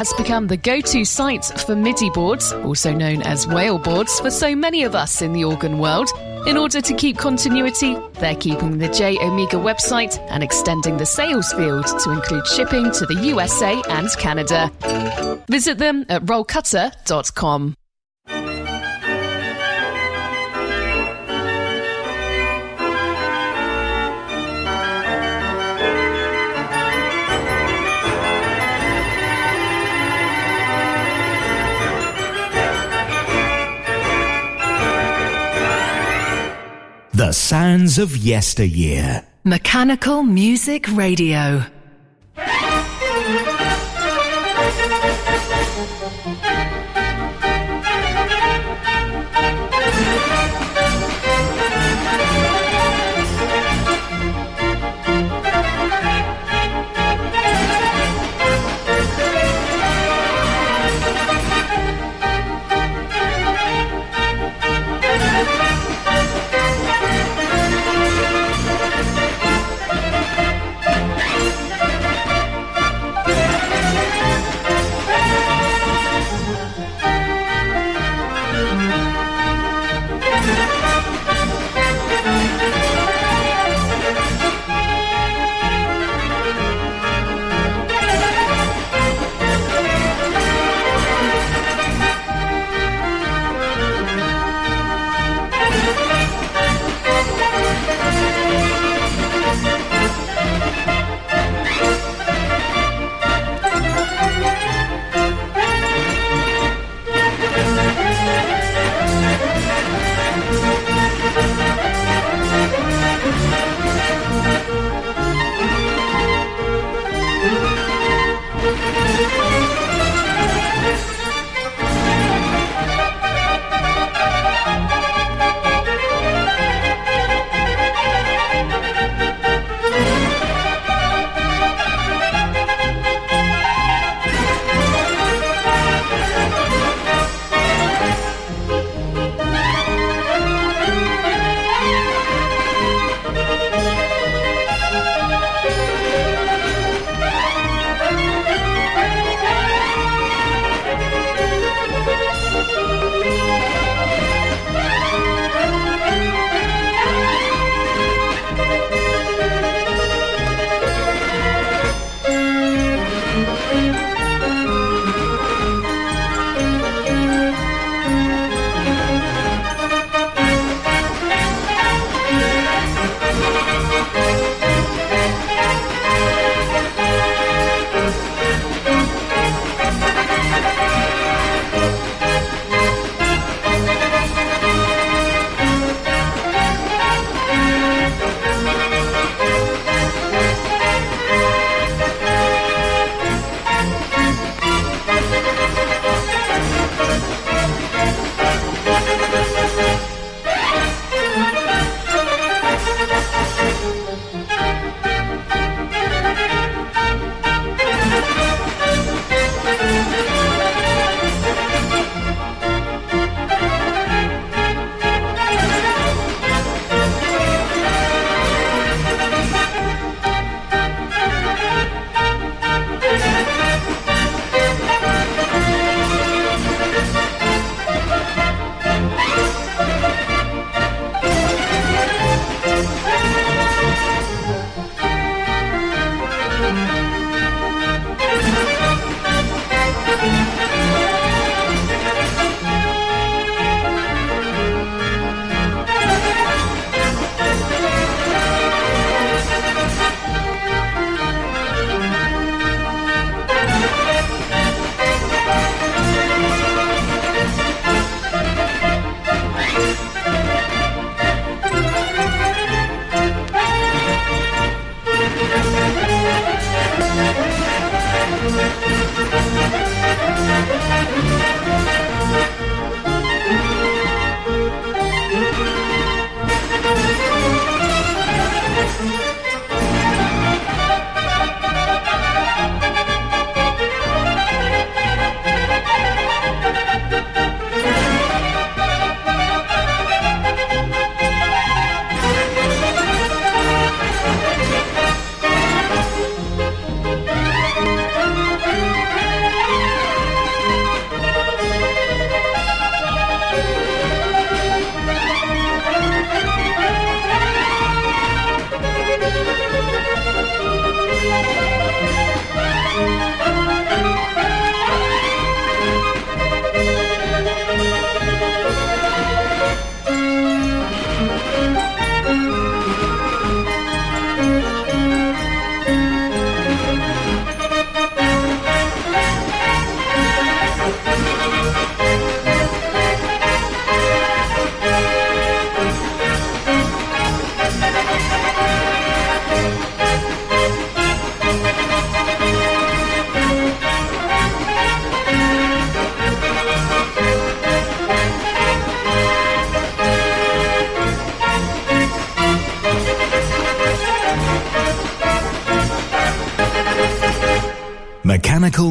has become the go to site for MIDI boards, also known as whale boards, for so many of us in the organ world. In order to keep continuity, they're keeping the J Omega website and extending the sales field to include shipping to the USA and Canada. Visit them at rollcutter.com. The sounds of yesteryear. Mechanical Music Radio.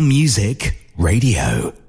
Music Radio.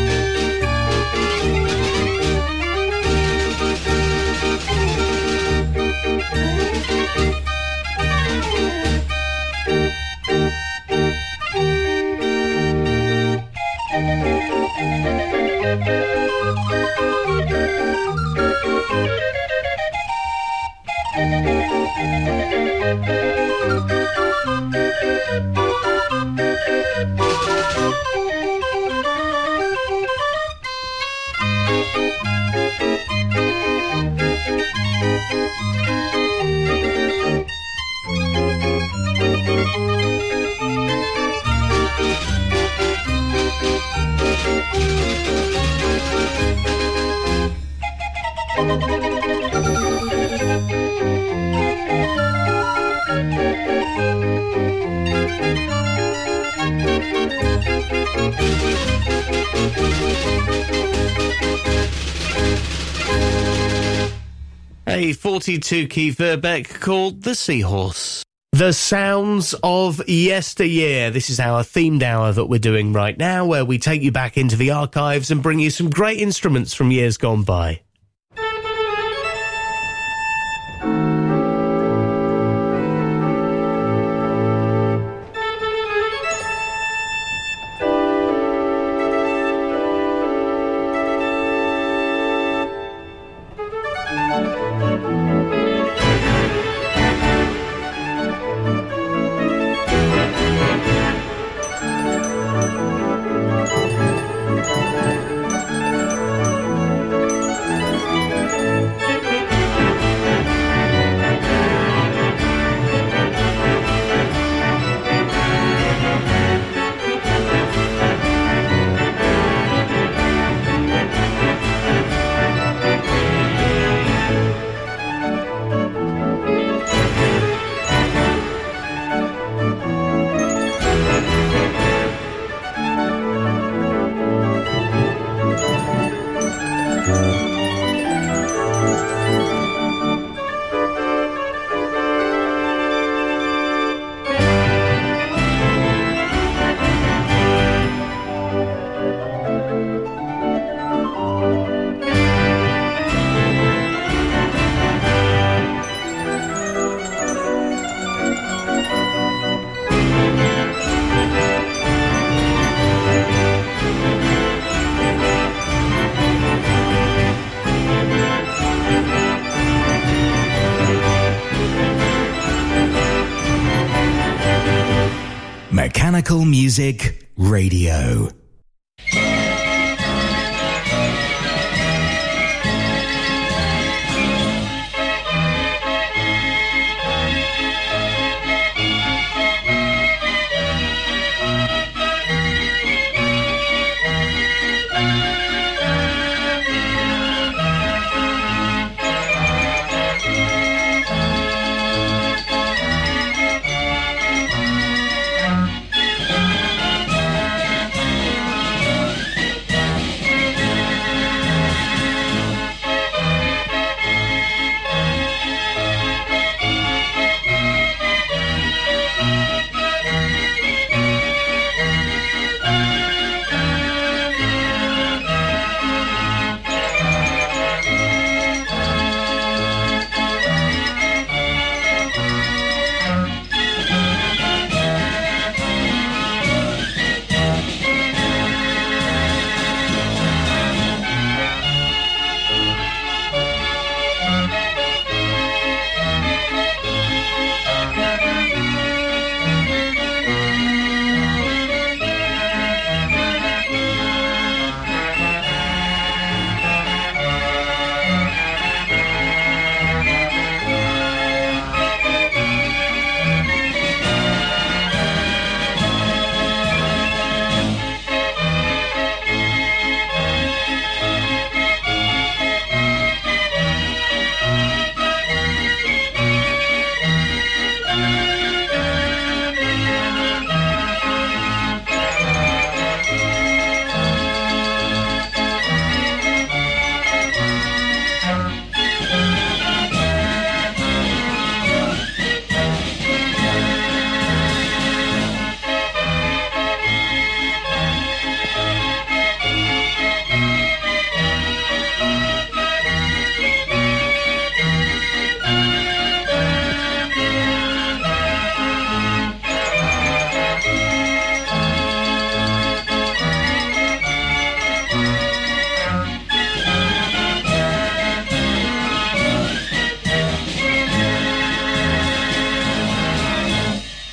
A 42 key Verbeeck called The Seahorse. The sounds of yesteryear. This is our themed hour that we're doing right now, where we take you back into the archives and bring you some great instruments from years gone by. Music Radio.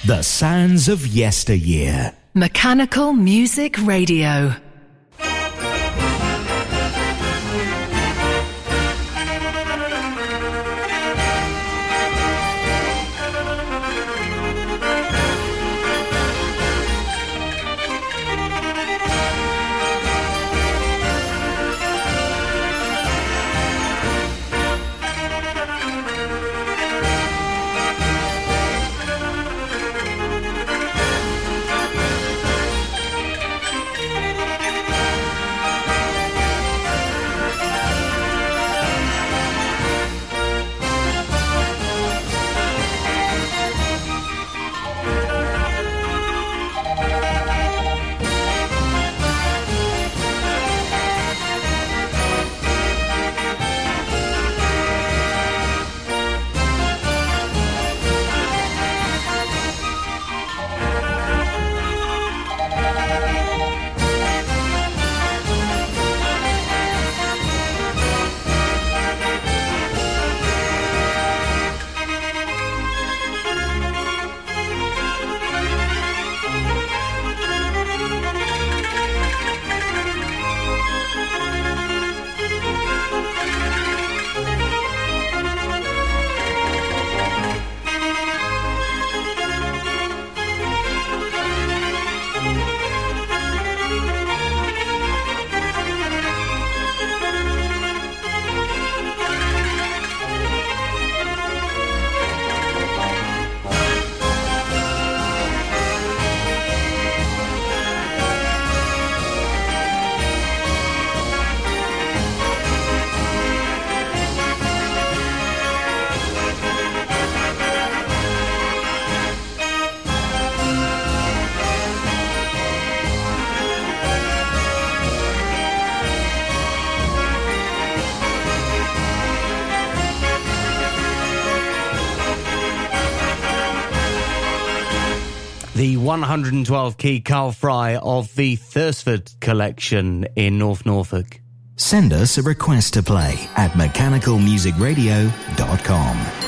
The sounds of yesteryear. Mechanical Music Radio. 112 key Carl Frei of the Thursford collection in North Norfolk. Send us a request to play at mechanicalmusicradio.com.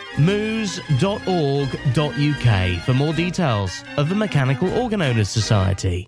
moos.org.uk for more details of the Mechanical Organ Owners Society.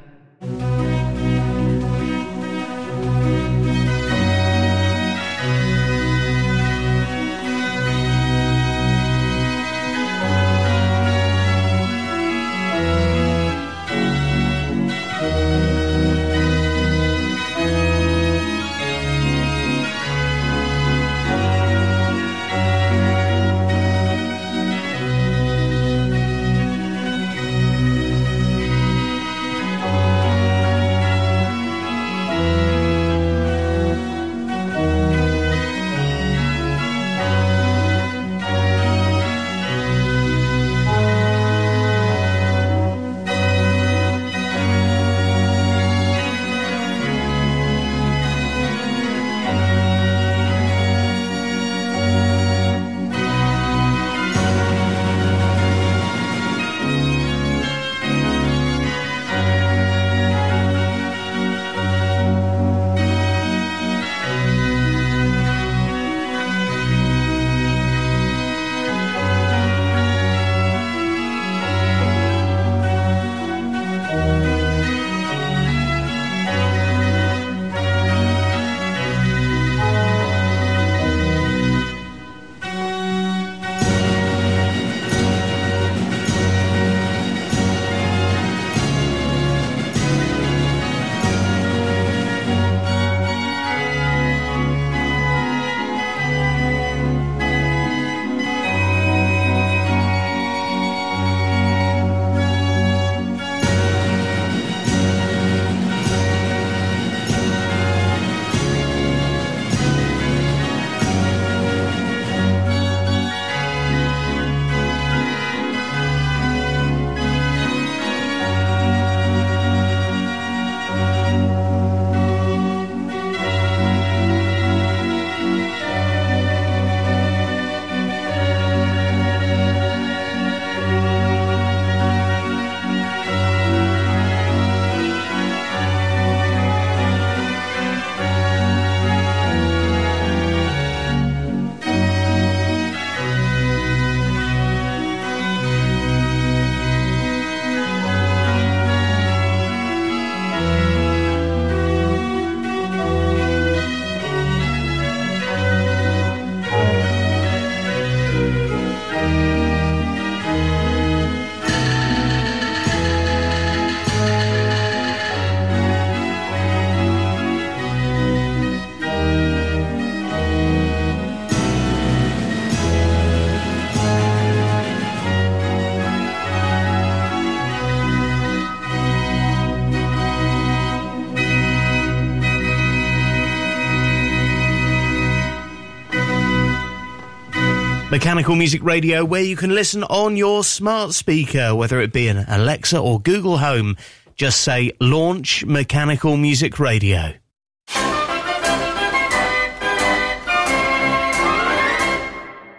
Mechanical Music Radio, where you can listen on your smart speaker, whether it be an Alexa or Google Home. Just say launch Mechanical Music Radio.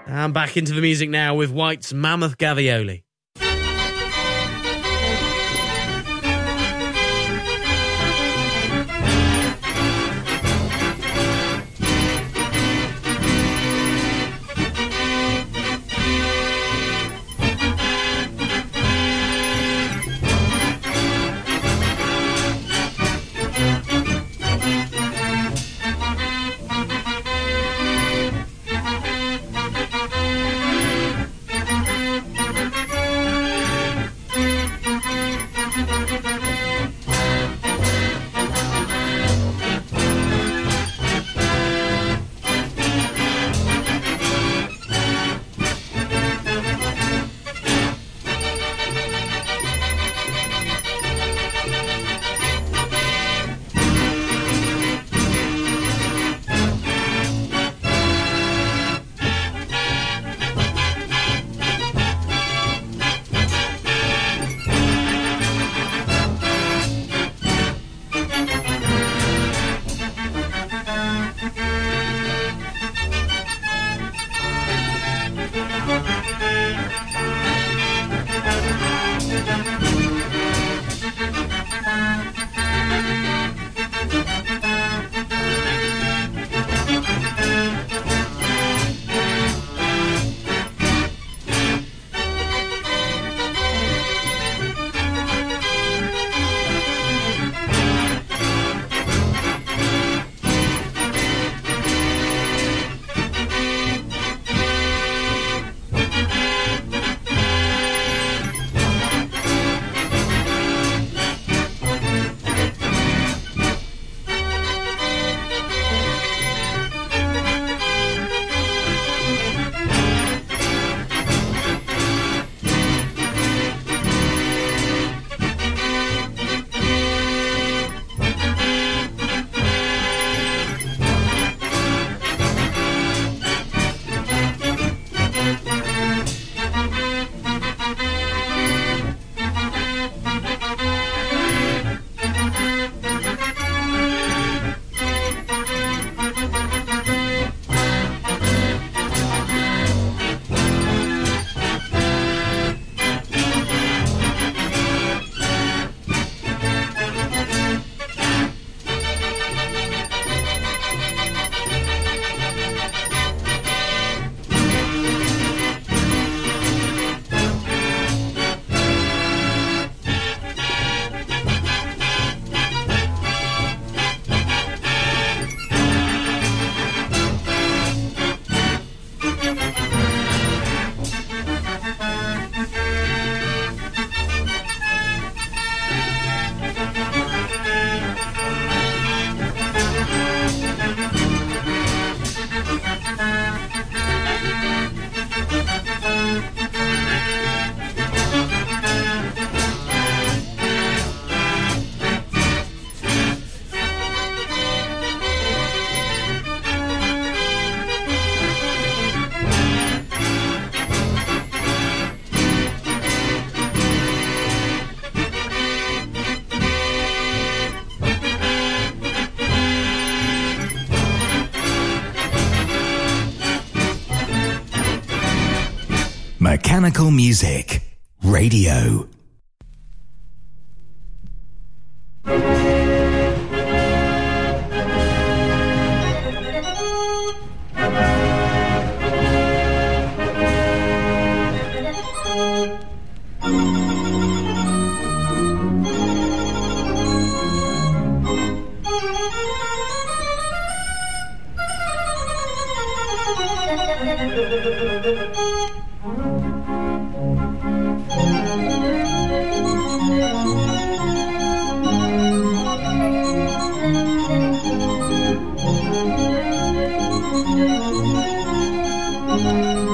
And back into the music now with White's Mammoth Gavioli. Music Radio. The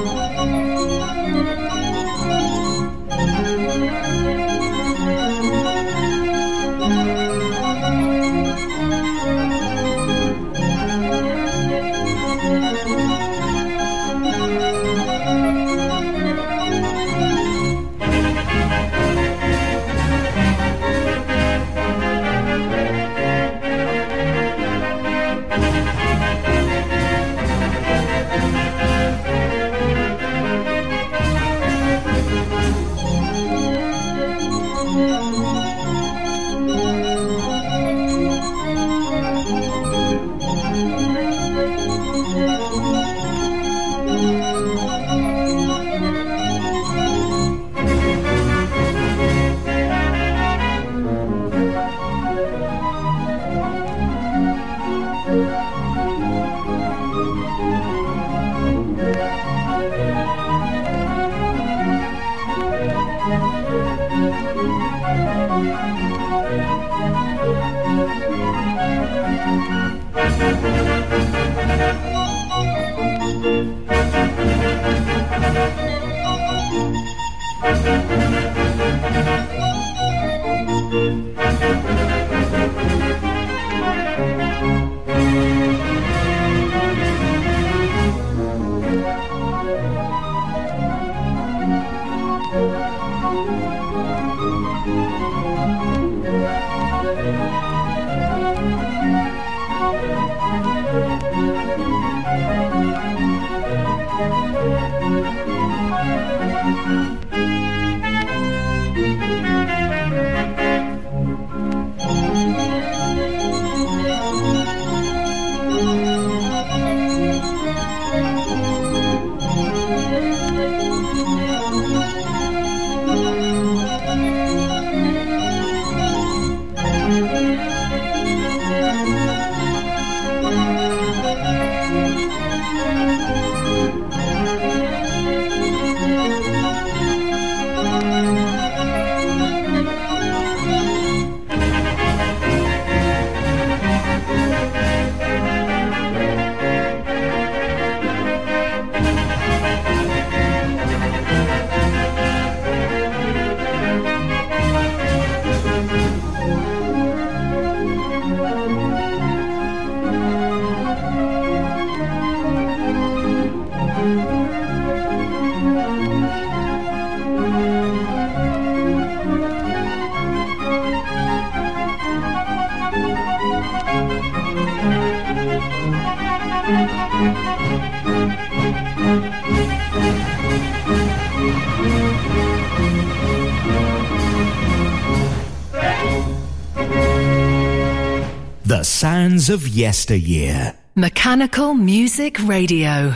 of yesteryear. Mechanical Music Radio.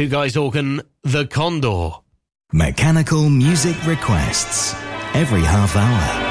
Who Guys Organ, The Condor. Mechanical music requests every half hour.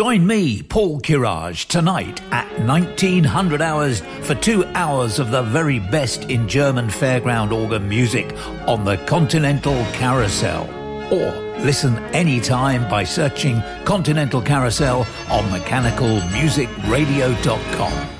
Join me, Paul Kirage, tonight at 1900 hours for two hours of the very best in German fairground organ music on the Continental Carousel. Or listen anytime by searching Continental Carousel on mechanicalmusicradio.com.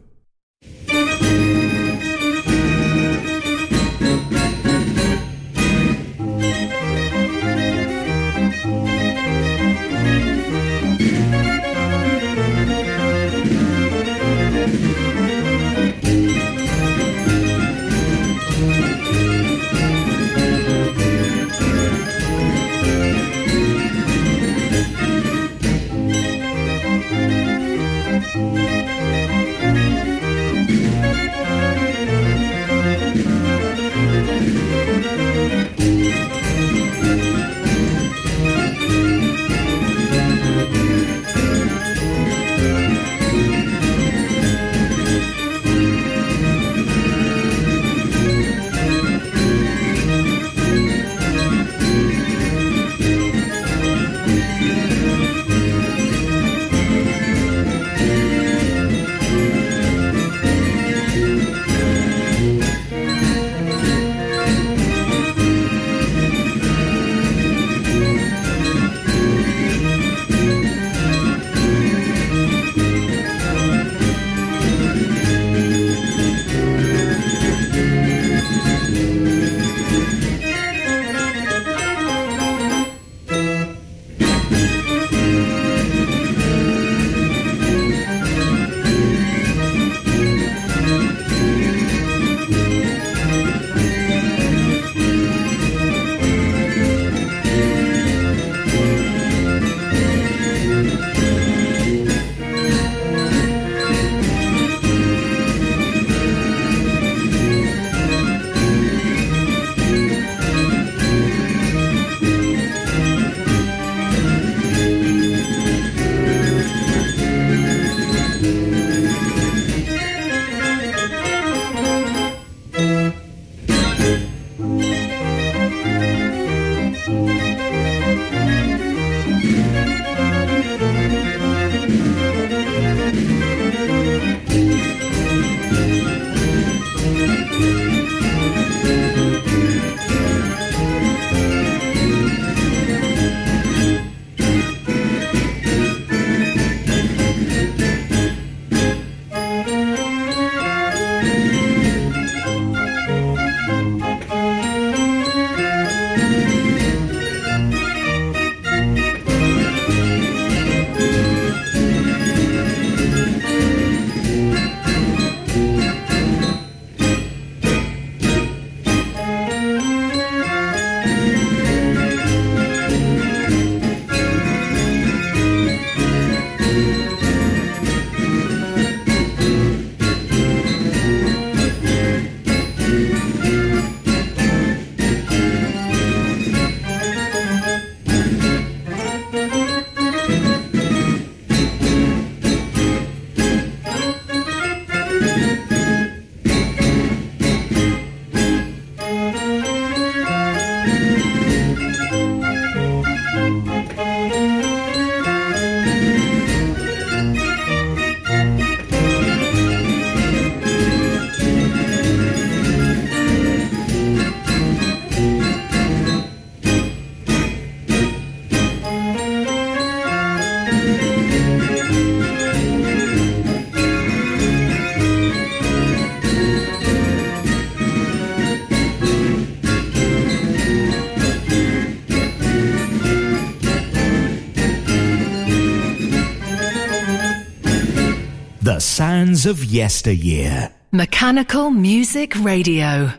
Of yesteryear. Mechanical Music Radio.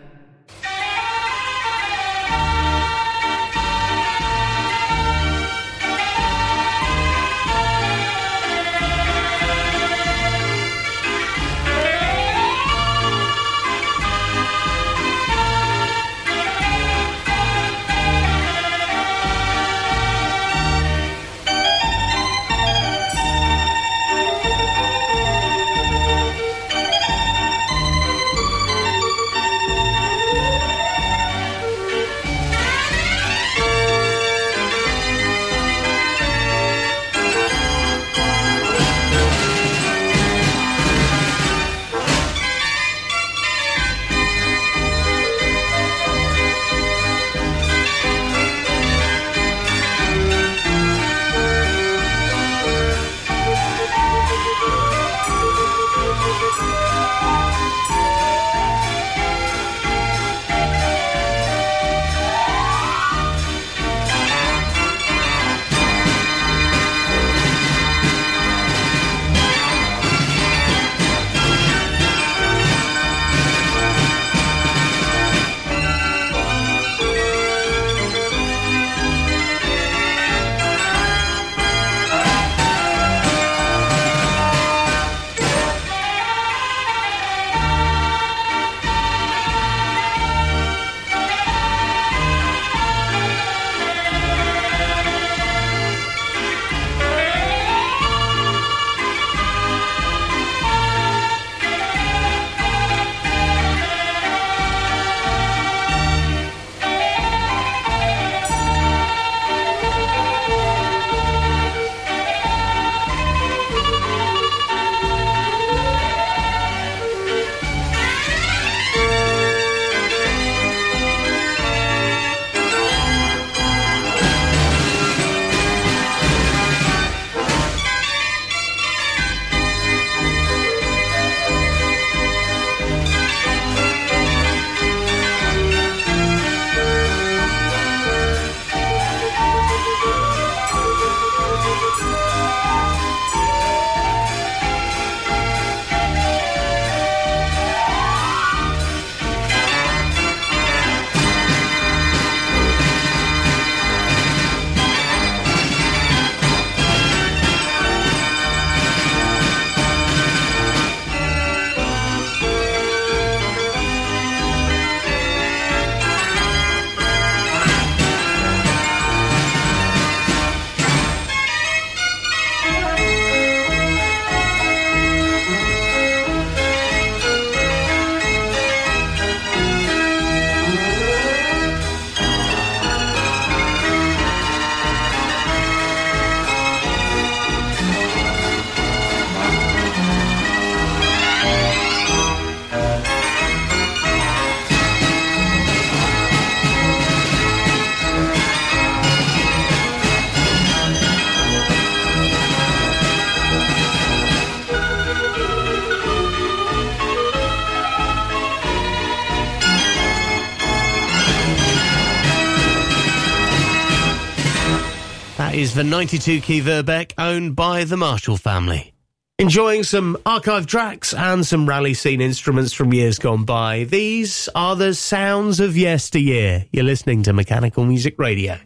The 92 key Verbeeck, owned by the Marshall family. Enjoying some archive tracks and some rally scene instruments from years gone by. These are the sounds of yesteryear. You're listening to Mechanical Music Radio.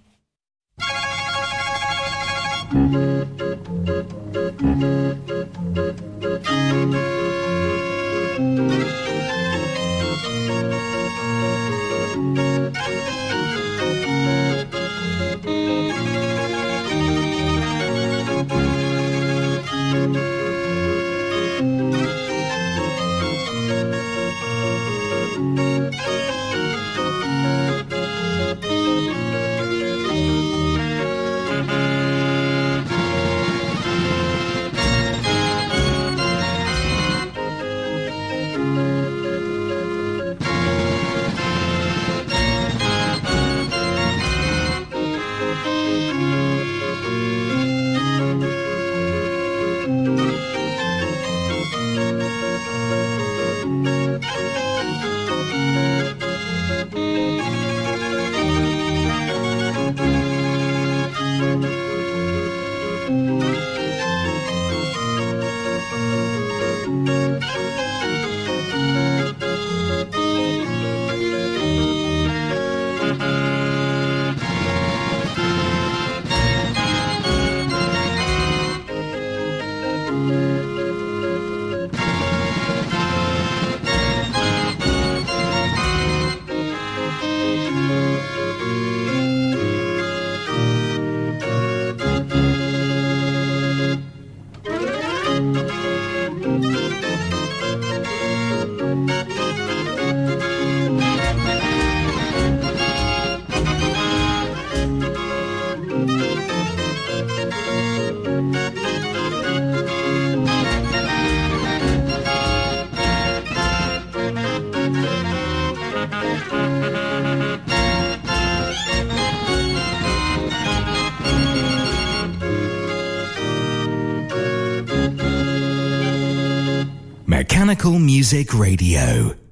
Music Radio.